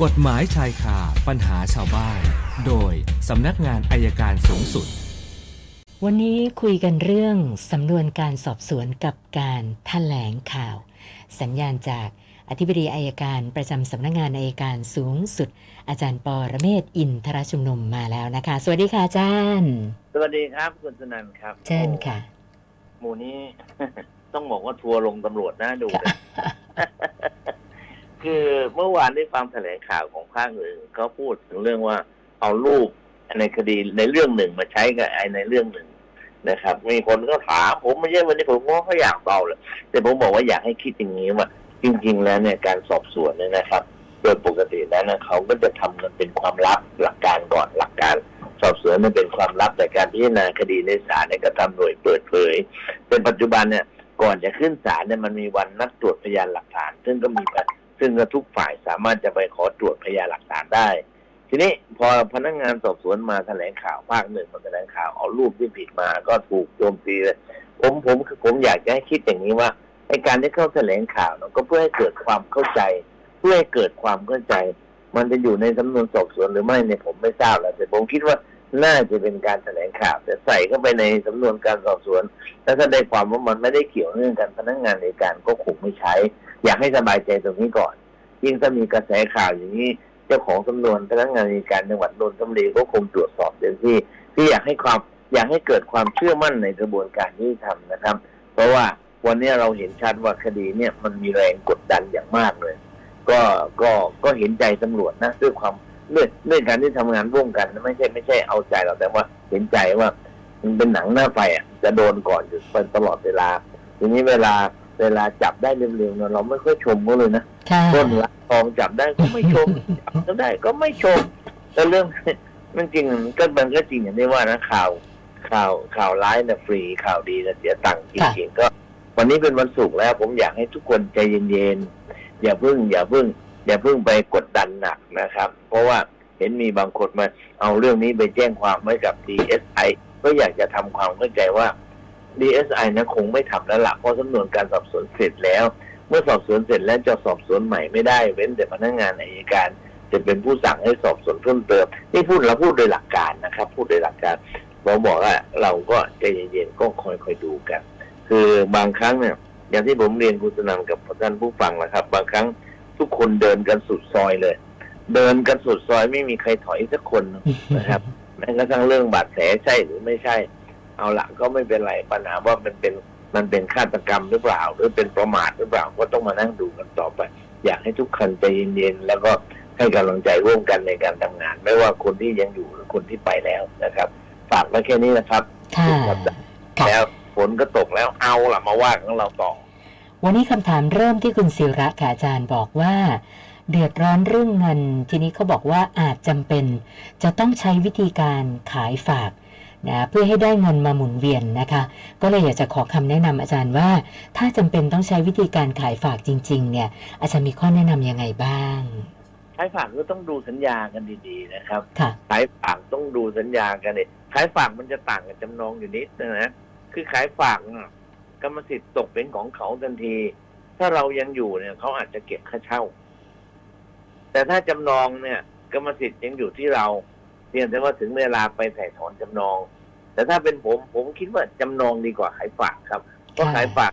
กฎหมายชายคาปัญหาชาวบ้าน โดยสำนักงานอายการสูงสุด วันนี้คุยกันเรื่องสำนวนการสอบสวนกับการแถลงข่าว สัญญาณจากอธิบดีอายการประจำสำนักงานอายการสูงสุด อาจารย์ปอระเมศวร์อินทรชุมนุมมาแล้วนะคะ สวัสดีค่ะอาจารย์ สวัสดีครับคุณสนันครับเชิญค่ะโอ้หมู่นี้ ต้องบอกว่าทัวร์ลงตำรวจน่าดูนะ คือเมื่อวานได้ฟังแถลงข่าวของภาคอื่นเขาพูดถึงเรื่องว่าเอารูปในคดีในเรื่องหนึ่งมาใช้กับไอในเรื่องหนึ่งนะครับ มีคนก็ถามผมไม่ใช่วันนี้ผมว่าเขาอยากเบาเลยแต่ผมบอกว่าอยากให้คิดอย่างนี้ว่าจริง ๆ แล้วเนี่ยการสอบสวนเนี่ยนะครับ โดยปกติแล้วนะเขาก็จะทำกันเป็นความลับหลักการก่อนหลักการสอบสวนมันเป็นความลับแต่การพิจารณาคดีในศาลเนี่ยก็ทำโดยเปิดเผยเป็นปัจจุบันเนี่ยก่อนจะขึ้นศาลเนี่ยมันมีวันนัดตรวจพยานหลักฐาน ซึ่งก็มี ซึ่งทุกฝ่ายสามารถจะไปขอตรวจพยานหลักฐานได้ ทีนี้พอพนักงานสอบสวนมาแถลงข่าวภาคหนึ่งมาแถลงข่าวเอารูปที่ผิดมาก็ถูกโจมตีเลยผมผมผมอยากจะให้คิดอย่างนี้ว่าไอการที่เข้าแถลงข่าวเนยก็เพื่อให้เกิดความเข้าใจ เพื่อให้เกิดความเข้าใจ มันจะอยู่ในสำนวนสอบสวนหรือไม่เนี่ยผมไม่ทราบแล้วแต่ผมคิดว่าน่าจะเป็นการแถลงข่าวแต่ใส่เข้าไปในสำนวนการสอบสวน แล้วถ้าได้ความว่ามันไม่ได้เกี่ยวเนื่องกันพนักงานในการก็คงไม่ใช้ อยากให้สบายใจตรงนี้ก่อน ยิ่งถ้ามีกระแสข่าวอย่างนี้เจ้าของสำนวนพนักงานในการจังหวัดนนทบุรีก็คงตรวจสอบเต็มที่ที่อยากให้ความอยากให้เกิดความเชื่อมั่นในกระบวนการที่ทำนะครับ เพราะว่าวันนี้เราเห็นชัดว่าคดีเนี่ยมันมีแรงกดดันอย่างมากเลย ก็ก็ก็เห็นใจตำรวจนะด้วยความเรื่องเรื่องการที่ทำงานร่วมกันไม่ใช่ไม่ใช่เอาใจเราแต่ว่าเห็นใจว่ามันเป็นหนังหน้าไฟอะจะโดนก่อนอยู่เป็นตลอดเวลาทีนี้เวลา เวลาจับได้เร็วๆเนี่ยเราไม่ค่อยชมเขาเลยนะค่ะต้นละทองจับได้ก็ไม่ชมจับก็ได้ก็ไม่ชมแต่เรื่องมันจริงก็มันก็จริงอย่างที่ว่านะข่าว ข่าวข่าวร้ายนะฟรีข่าวดีนะเสียตังค์จริงๆก็ วันนี้เป็นวันศุกร์แล้ว ผมอยากให้ทุกคนใจเย็นๆอย่าเพิ่ง อย่าเพิ่ง อย่าเพิ่งไปกดดันหนักนะครับ เพราะว่าเห็นมีบางคนมาเอาเรื่องนี้ไปแจ้งความไว้กับ DSI ก็อยากจะทำความเข้าใจว่า DSI นะคงไม่ทำแล้วละเพราะสำนวนการสอบสวนเสร็จแล้ว เมื่อสอบสวนเสร็จแล้วจะสอบสวนใหม่ไม่ได้ เว้นแต่พนักงานอายการจะเป็นผู้สั่งให้สอบสวนเพิ่มเติมนี่พูดเราพูดโดยหลักการนะครับ พูดโดยหลักการผมบอกว่าเราก็ใจเย็นๆก็คอยๆดูกัน คือบางครั้งเนี่ย อย่างที่ผมเรียนคุณสนันกับท่านผู้ฟังนะครับ บางครั้งทุกคนเดินกันสุดซอยเลย เดินกันสุดซอยไม่มีใครถอยสักคนนะครับแม้กระทั่งเรื่องบาดแผลใช่หรือไม่ใช่ เอาละก็ไม่เป็นไรปัญหาว่ามันเป็นมันเป็นฆาตกรรมหรือเปล่า หรือเป็นประมาทหรือเปล่าก็ต้องมานั่งดูกันต่อไป อยากให้ทุกคนใจเย็นๆแล้วก็ให้กำลังใจร่วมกันในการทำงาน ไม่ว่าคนที่ยังอยู่หรือคนที่ไปแล้วนะครับ ฝากไว้แค่นี้นะครับค่ะครับค่ะแล้วฝนก็ตกแล้วเอาละมาว่ากันเราต่อ วันนี้คำถามเริ่มที่คุณศิระค่ะอาจารย์บอกว่า เดือดร้อนเรื่องเงิน ทีนี้เขาบอกว่าอาจจำเป็น จะต้องใช้วิธีการขายฝาก นะเพื่อให้ได้เงินมาหมุนเวียนนะคะ ก็เลยอยากจะขอคำแนะนำอาจารย์ว่า ถ้าจำเป็นต้องใช้วิธีการขายฝากจริง ๆ เนี่ย อาจารย์มีข้อแนะนำยังไงบ้าง ขายฝากก็ต้องดูสัญญากันดีๆนะครับค่ะขายฝากต้องดูสัญญากันเนี่ยขายฝากมันจะต่างกับจำนองอยู่นิดนึงนะคือขายฝากน่ะกรรมสิทธิ์ตกเป็นของเขาทันที ถ้าเรายังอยู่เนี่ยเขาอาจจะเก็บค่าเช่า แต่ถ้าจำนองเนี่ย กรรมสิทธิ์ยังอยู่ที่เรา เพียงแต่ว่าถึงเวลาไปถ่ายถอนจำนอง แต่ถ้าเป็นผมผมคิดว่าจำนองดีกว่าขายฝากครับเพราะค่ะขายฝาก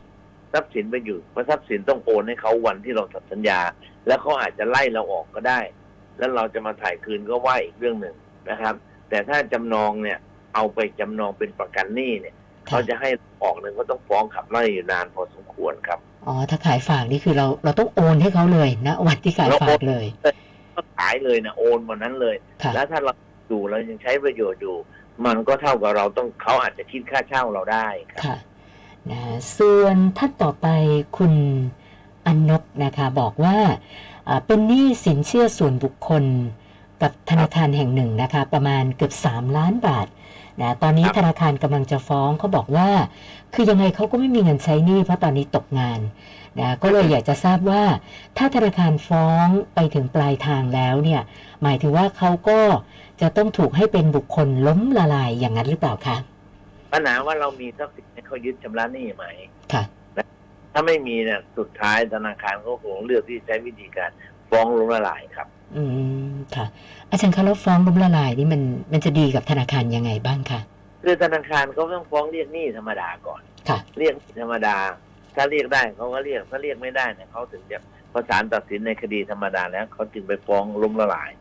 ทรัพย์สินไปอยู่เพราะทรัพย์สินต้องโอนให้เขาวันที่เราตัดสัญญา แล้วเขาอาจจะไล่เราออกก็ได้ แล้วเราจะมาถ่ายคืนก็ว่าอีกเรื่องหนึ่งนะครับ แต่ถ้าจำนองเนี่ย เอาไปจำนองเป็นประกันหนี้เนี่ยเขาจะให้ออกหนึ่งก็ต้องฟ้องขับไล่อยู่นานพอสมควรครับอ๋อถ้าขายฝากนี่คือเราเราต้องโอนให้เขาเลยนะวันที่ขายฝากเลยก็ขายเลยนะโอนวันนั้นเลยค่ะแล้วถ้าเรา อยู่เรายังใช้ประโยชน์อยู่ มันก็เท่ากับเราต้องเขาอาจจะคิดค่าเช่าเราได้ครับค่ะนะส่วนท่านต่อไปคุณอนนบนะคะบอกว่าเป็นหนี้สินเชื่อส่วนบุคคล กับธนาคารแห่งหนึ่งนะคะประมาณเกือบ 3 ล้านบาทนะตอนนี้ครับธนาคารกำลังจะฟ้องเขาบอกว่า คือยังไงเขาก็ไม่มีเงินใช้หนี้เพราะตอนนี้ตกงานนะก็เลยอยากจะทราบว่า ถ้าธนาคารฟ้องไปถึงปลายทางแล้วเนี่ยหมายถึงว่าเขาก็จะต้องถูกให้เป็นบุคคลล้มละลายอย่างนั้นหรือเปล่าคะปัญหาว่าเรามีทรัพย์สินให้เขายึดชำระหนี้ไหมค่ะถ้าไม่มีเนี่ยสุดท้ายธนาคารก็คงเลือกที่ใช้วิธีการฟ้องล้มละลายครับ อืม ค่ะ อาจารย์คะแล้วฟ้องล้มละลายนี่มันมันจะดีกับธนาคารยังไงบ้างคะคือธนาคารเขาต้องฟ้องเรียกหนี้ธรรมดาก่อนค่ะ เรียกธรรมดา ถ้าเรียกได้เขาก็เรียกถ้าเรียกไม่ได้เนี่ยเขาถึงจะพอศาลตัดสินในคดีธรรมดาแล้วเขาจึงไปฟ้องล้มละลาย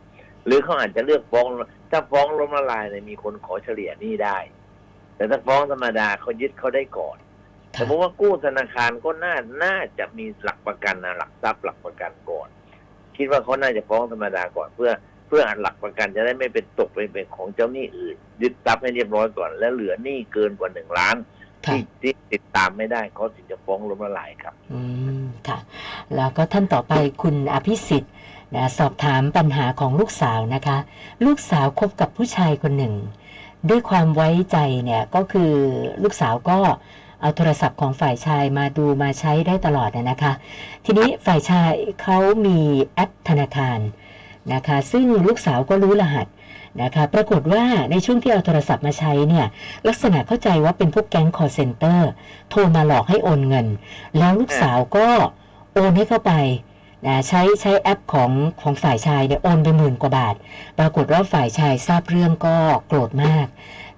หรือเขาอาจจะเลือกฟ้อง ถ้าฟ้องล้มละลายเนี่ยมีคนขอเฉลี่ยหนี้ได้ แต่ถ้าฟ้องธรรมดาเขายึดเขาได้ก่อนแต่ค่ะผมว่ากู้ธนาคารก็น่าน่าจะมีหลักประกันนะหลักทรัพย์หลักประกันก่อน คิดว่าเขาน่าจะฟ้องธรรมดาก่อนเพื่อเพื่อหลักประกันจะได้ไม่เป็นตกไปเป็นของเจ้าหนี้อื่นยึดทรัพย์ให้เรียบร้อยก่อน แล้วเหลือหนี้เกินกว่าหนึ่งล้านค่ะที่ที่ติดตามไม่ได้เขาถึงจะฟ้องล้มละลายครับ อืมค่ะ แล้วก็ท่านต่อไปคุณอภิสิทธิ์นะสอบถามปัญหาของลูกสาวนะคะ ลูกสาวคบกับผู้ชายคนหนึ่ง ด้วยความไว้ใจเนี่ยก็คือลูกสาวก็ เอาโทรศัพท์ของฝ่ายชายมาดูมาใช้ได้ตลอดนะคะ ทีนี้ฝ่ายชายเขามีแอปธนาคารนะคะ ซึ่งลูกสาวก็รู้รหัสนะคะปรากฏว่าในช่วงที่เอาโทรศัพท์มาใช้เนี่ยลักษณะเข้าใจว่าเป็นพวกแก๊งคอร์เซนเตอร์โทรมาหลอกให้โอนเงิน แล้วลูกสาวก็โอนให้เข้าไป นะใช้ใช้แอปของของฝ่ายชายเนี่ยโอนไปหมื่นกว่าบาท ปรากฏว่าฝ่ายชายทราบเรื่องก็โกรธมาก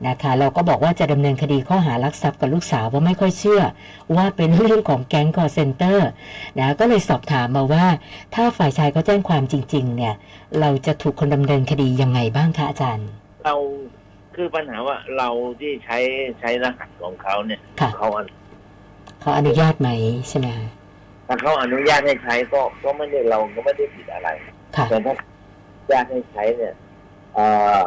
นะคะเราก็บอกว่าจะดำเนินคดีข้อหารักทรัพย์กับลูกสาวว่าไม่ค่อยเชื่อ ว่าเป็นเรื่องของแก๊งคอร์เซนเตอร์นะก็เลยสอบถามมาว่า ถ้าฝ่ายชายเขาแจ้งความจริง ๆ เนี่ย เราจะถูกคนดำเนินคดียังไงบ้างคะอาจารย์ เราคือปัญหาว่าเราที่ใช้ใช้รหัสของเขาเนี่ยค่ะเขาอนุเขาอนุญาตไหมใช่ไหมคะ ถ้าเขาอนุญาตให้ใช้ก็ก็ไม่ได้เราก็ไม่ได้ผิดอะไรค่ะแต่ถ้าอนุญาตให้ใช้เนี่ยเอ่อ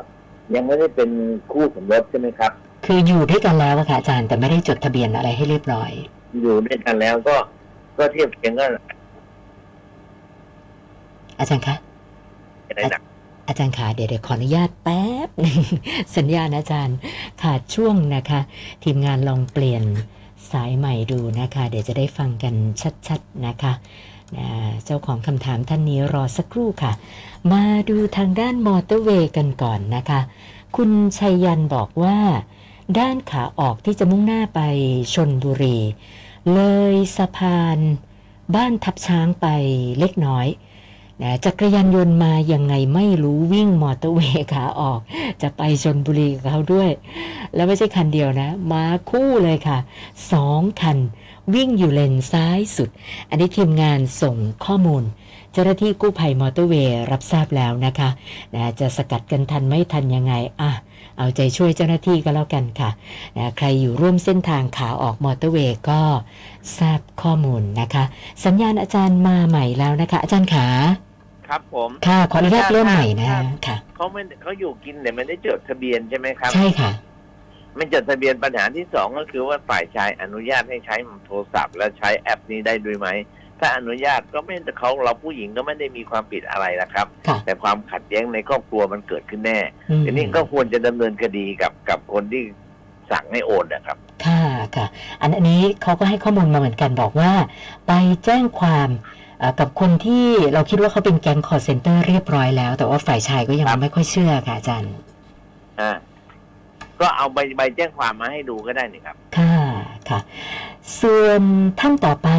ยังไม่ได้เป็นคู่สมรสใช่ไหมครับ คืออยู่ด้วยกันแล้วอะค่ะอาจารย์แต่ไม่ได้จดทะเบียนอะไรให้เรียบร้อย อยู่ด้วยกันแล้วก็ก็เทียบเคียงก็อาจารย์คะอะไรหนักอาจารย์ขาเดี๋ยวเดี๋ยวขออนุญาตแป๊บหนึ่งสัญญาณอาจารย์ขาดช่วงนะคะ ทีมงานลองเปลี่ยน สายใหม่ดูนะคะ เดี๋ยวจะได้ฟังกันชัดๆนะคะนะเจ้าของคำถามท่านนี้รอสักครู่ค่ะ มาดูทางด้านมอเตอร์เวย์กันก่อนนะคะ คุณชัยยันบอกว่า ด้านขาออกที่จะมุ่งหน้าไปชลบุรี เลยสะพาน บ้านทับช้างไปเล็กน้อย นะจักรยานยนต์มายังไงไม่รู้วิ่งมอเตอร์เวย์ขาออก จะไปชนบุรีกับเขาด้วย แล้วไม่ใช่คันเดียวนะ มาคู่เลยค่ะสองคัน วิ่งอยู่เลนซ้ายสุด อันนี้ทีมงานส่งข้อมูล เจ้าหน้าที่กู้ภัยมอเตอร์เวย์รับทราบแล้วนะคะนะจะสกัดกันทันไม่ทันยังไงอะเอาใจช่วยเจ้าหน้าที่ก็แล้วกันค่ะนะใครอยู่ร่วมเส้นทางขาออกมอเตอร์เวย์ก็ทราบข้อมูลนะคะ สัญญาณอาจารย์มาใหม่แล้วนะคะ อาจารย์ขาครับผมค่ะขออนุญาตเริ่มใหม่นะค่ะเขาไม่เขาอยู่กินแต่ไม่ได้จดทะเบียนใช่ไหมครับ ใช่ค่ะ ไม่จดทะเบียนปัญหาที่สองก็คือว่าฝ่ายชายอนุญาตให้ใช้โทรศัพท์ และใช้แอปนี้ได้ด้วยไหม ถ้าอนุญาตก็ไม่เขาเราผู้หญิงก็ไม่ได้มีความผิดอะไรนะครับค่ะแต่ความขัดแย้งในครอบครัวมันเกิดขึ้นแน่อืมทีนี้ก็ควรจะดำเนินคดีกับกับคนที่สั่งให้โอนนะครับ ค่ะค่ะอันอันนี้เขาก็ให้ข้อมูลมาเหมือนกันบอกว่า ไปแจ้งความเอ่อกับคนที่เราคิดว่าเขาเป็นแก๊งคอร์เซนเตอร์เรียบร้อยแล้ว แต่ว่าฝ่ายชายก็ยังครับไม่ค่อยเชื่อค่ะอาจารย์อ่า ก็เอาใบใบแจ้งความมาให้ดูก็ได้นี่ครับ ค่ะค่ะ ส่วนท่านต่อไป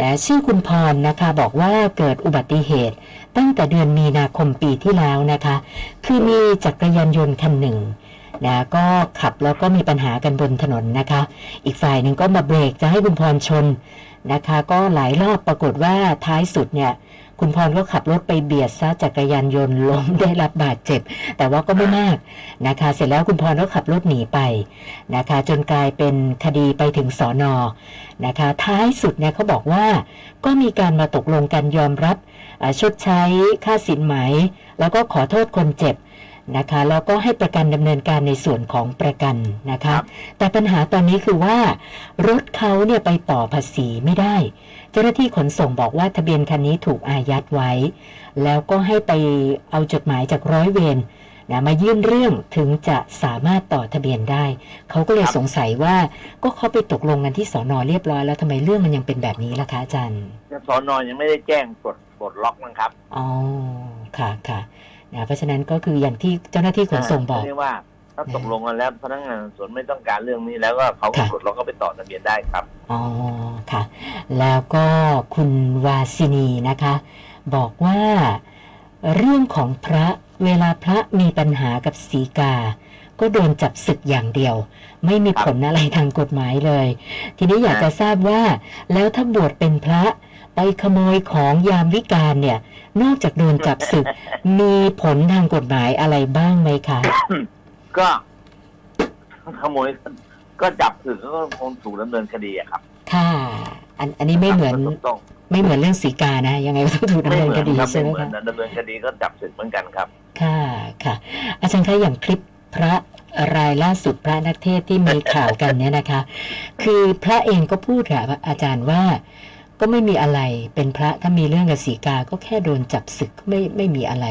นะชื่อคุณพรนะคะบอกว่าเกิดอุบัติเหตุ ตั้งแต่เดือนมีนาคมปีที่แล้วนะคะ คือมีจักรยานยนต์คันหนึ่งนะก็ขับแล้วก็มีปัญหากันบนถนนนะคะ อีกฝ่ายหนึ่งก็มาเบรกจะให้คุณพรชนนะคะ ก็หลายรอบปรากฏว่าท้ายสุดเนี่ย คุณพรก็ขับรถไปเบียดซะจักรยานยนต์ล้มได้รับบาดเจ็บ แต่ว่าก็ไม่มากนะคะ เสร็จแล้วคุณพรก็ขับรถหนีไปนะคะ จนกลายเป็นคดีไปถึงสอนอนะคะ ท้ายสุดเนี่ยเขาบอกว่าก็มีการมาตกลงกันยอมรับชดใช้ค่าสินไหม แล้วก็ขอโทษคนเจ็บ นะคะแล้วก็ให้ประกันดำเนินการในส่วนของประกันนะคะครับแต่ปัญหาตอนนี้คือว่ารถเขาเนี่ยไปต่อภาษีไม่ได้ เจ้าหน้าที่ขนส่งบอกว่าทะเบียนคันนี้ถูกอายัดไว้ แล้วก็ให้ไปเอาจดหมายจากร้อยเวรนะมายื่นเรื่องถึงจะสามารถต่อทะเบียนได้ เขาก็เลยครับสงสัยว่าก็เขาไปตกลงกันที่สอนอเรียบร้อยแล้วทำไมเรื่องมันยังเป็นแบบนี้ล่ะคะอาจารย์สอนอยังไม่ได้แจ้งปลดปลดล็อกนะครับอ๋อค่ะค่ะนะ เพราะฉะนั้นก็คืออย่างที่เจ้าหน้าที่ขนส่งบอกเรียกว่าถ้าตกลงกันแล้วพนักงานสอบสวนไม่ต้องการเรื่องนี้แล้วก็เขาก็ค่ะกดล็อกก็ไปต่อทะเบียนได้ครับ อ๋อค่ะ แล้วก็คุณวาสินีนะคะ บอกว่าเรื่องของพระเวลาพระมีปัญหากับสีกา ก็โดนจับศึกอย่างเดียว ไม่มีผลอะไรทางกฎหมายเลย ทีนี้อยากจะทราบว่า แล้วถ้าบวชเป็นพระ ไปขโมยของยามวิกาลเนี่ย นอกจากโดนจับศึก มีผลทางกฎหมายอะไรบ้างไหมคะก็ขโมยก็จับถึงก็คงถูกดำเนินคดีอะครับ ค่ะ อันอันนี้ไม่เหมือนถูกต้องไม่เหมือนเรื่องสีกานะ ยังไงก็ต้องถูกดำไม่เนินเหมืคอนดีครับใช่ไม่ไหมเหมือนคะดำเนินคดีก็จับศึกเหมือนกันครับ ค่ะค่ะ อาจารย์คะอย่างคลิปพระรายล่าสุดพระนักเทศน์ที่มีข่าวกันเนี่ยนะคะ คือพระเองก็พูดค่ะอาจารย์ว่า ก็ไม่มีอะไรเป็นพระถ้ามีเรื่องกับสีกาก็แค่โดนจับศึกก็ไม่ไม่มีอะไร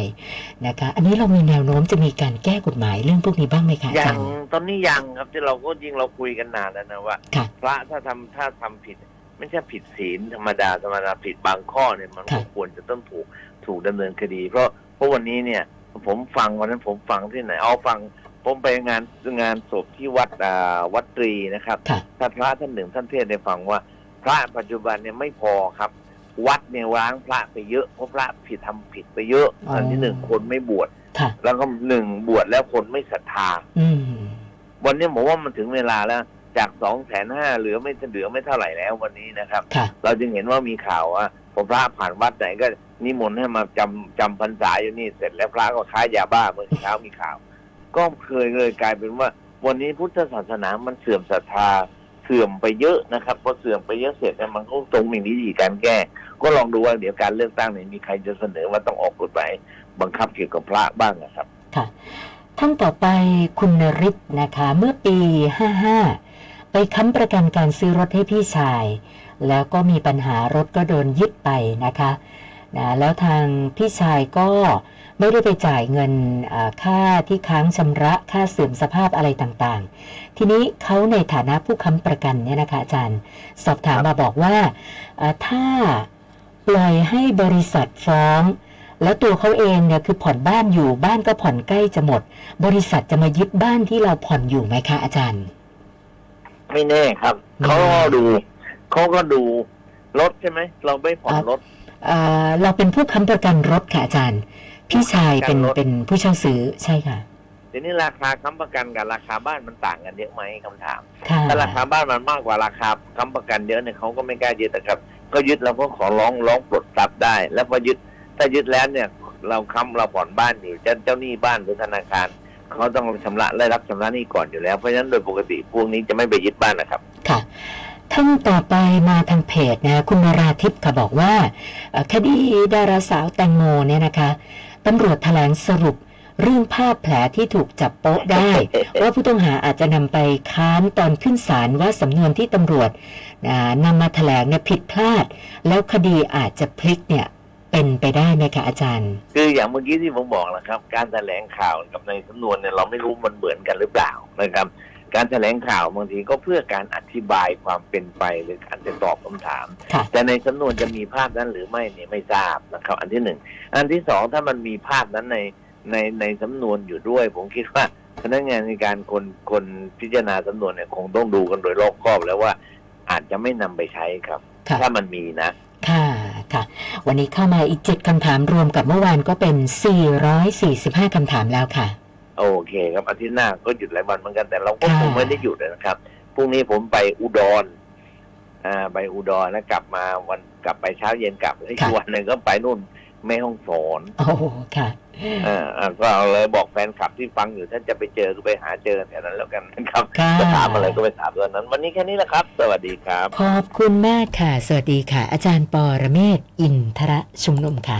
นะคะ อันนี้เรามีแนวโน้มจะมีการแก้กฎหมายเรื่องพวกนี้บ้างไหมคะอายัจางรย์ตอนนี้ยังครับที่เราก็จริงเราคุยกันนานแล้วนะว่าค่ะพระถ้าทำถ้าทำผิด ไม่ใช่ผิดศีลธรรมดาธรรมดาผิดบางข้อเนี่ยมันก็ค่ะควรจะต้องถูกถูกดำเนินคดี เพราะเพราะวันนี้เนี่ยผมฟังวันนั้นผมฟังที่ไหนเอาฟังผมไปงานงานศพที่วัดอ่าวัดตรีนะครับค่ะท่านพระท่านหนึ่งท่านเทศน์ได้ฟังว่า พระปัจจุบันเนี่ยไม่พอครับ วัดเนี่ยว้างพระไปเยอะเพราะพระผิดทำผิดไปเยอะอ๋ออัอันที่หนึ่งคนไม่บวชค่ะแล้วก็หนึ่งบวชแล้วคนไม่ศรัทธาอืมวันนี้ผมว่ามันถึงเวลาแล้ว จากสองแสนห้าเหลือไม่เหลือไม่เท่าไหร่แล้ววันนี้นะครับค่ะเราจึงเห็นว่ามีข่าวว่าพอพระผ่านวัดไหนก็นิมนต์ให้มาจำจำพรรษาอยู่นี่เสร็จแล้วพระก็ค้ายาบ้าเมื่อเช้ามีข่าว ก็เคยเลยกลายเป็นว่า วันนี้พุทธศาสนามันเสื่อมศรัทธา เสื่อมไปเยอะนะครับพอเสื่อมไปเยอะเสร็จเนี่ยมันก็ตรงมีวิธีการแก้ ก็ลองดูว่าเดี๋ยวการเลือกตั้งเนี่ยมีใครจะเสนอว่าต้องออกกฎหมายบังคับเกี่ยวกับพระบ้างนะครับ ค่ะ ท่านต่อไปคุณนริศนะคะ เมื่อปี 55 ไปค้ำประกันการซื้อรถให้พี่ชาย แล้วก็มีปัญหารถก็โดนยึดไปนะคะนะแล้วทางพี่ชายก็ ไม่ได้ไปจ่ายเงินอ่าค่าที่ค้างชำระค่าเสื่อมสภาพอะไรต่างๆ ทีนี้เขาในฐานะผู้ค้ำประกันเนี่ยนะคะอาจารย์ สอบถามมาบอกว่าอ่าถ้าปล่อยให้บริษัทฟ้อง แล้วตัวเขาเองเนี่ยคือผ่อนบ้านอยู่บ้านก็ผ่อนใกล้จะหมด บริษัทจะมายึดบ้านที่เราผ่อนอยู่ไหมคะอาจารย์ ไม่แน่ครับอืมเขาก็ดูเขาก็ดูรถใช่ไหมเราไม่ผ่อนรถเอ่อเราเป็นผู้ค้ำประกันรถค่ะอาจารย์ พี่ชายเป็นประกันรถเป็นผู้เช่าซื้อใช่ค่ะทีนี้ราคาค้ำประกันกับราคาบ้านมันต่างกันเยอะไหมคำถามค่ะถ้าราคาบ้านมันมากกว่าราคาค้ำประกันเยอะเนี่ยเขาก็ไม่กล้ายึดนะครับ ก็ยึดเราก็ขอร้องร้องปลดทรัพย์ได้ แล้วพอยึดถ้ายึดแล้วเนี่ย เราค้ำเราผ่อนบ้านอยู่เจ้าเจ้าหนี้บ้านหรือธนาคารเขาต้องชำระได้รับชำระหนี้ก่อนอยู่แล้วเพราะฉะนั้นโดยปกติพวกนี้จะไม่ไปยึดบ้านนะครับ ค่ะ ท่านต่อไปมาทางเพจนะคุณนราทิพย์ค่ะบอกว่าเอ่อคดีดาราสาวแตงโมเนี่ยนะคะตำรวจแถลงสรุปเรื่องภาพแผลที่ถูกจับโป๊ะได้ ว่าผู้ต้องหาอาจจะนำไปค้านตอนขึ้นศาลว่าสำนวนที่ตำรวจอ่านำมาแถลงเนี่ยผิดพลาด แล้วคดีอาจจะพลิกเนี่ยเป็นไปได้ไหมคะอาจารย์ คืออย่างเมื่อกี้ที่ผมบอกนะครับ การแถลงข่าวกับในสำนวนเนี่ยเราไม่รู้มันเหมือนกันหรือเปล่านะครับ การแถลงข่าวบางทีก็เพื่อการอธิบายความเป็นไปหรือการจะตอบคำถามค่ะแต่ในสำนวนจะมีภาพนั้นหรือไม่เนี่ยไม่ทราบนะครับ อันที่หนึ่งอันที่สองถ้ามันมีภาพนั้นในในในสำนวนอยู่ด้วย ผมคิดว่าพนักงานในการคนคนพิจารณาสำนวนเนี่ยคงต้องดูกันโดยรอบคอบแล้วว่าอาจจะไม่นำไปใช้ครับค่ะถ้ามันมีนะ ค่ะค่ะ วันนี้เข้ามาอีกเจ็ดคำถามรวมกับเมื่อวานก็เป็น 445คำถามแล้วค่ะ โอเคครับอาทิตย์หน้าก็หยุดหลายวันเหมือนกันแต่เราก็ค่ะคงไม่ได้หยุดนะครับพรุ่งนี้ผมไปอุดรอ่าไปอุดรแล้วกลับมาวันกลับไปเช้าเย็นกลับอีกวันหนึ่งก็ไปนู่นแม่ห้องสอนโอ้ค่ะอ่าอ่าก็เอาเลยบอกแฟนคลับที่ฟังอยู่ท่านจะไปเจอก็ไปหาเจอแถวนั้นแล้วกันนะครับค่ะจะถามอะไรก็ไปถามตอนนั้น วันนี้แค่นี้แหละครับ สวัสดีครับ ขอบคุณมากค่ะ สวัสดีค่ะ อาจารย์ปอระเมศอินทระชุมนุมค่ะ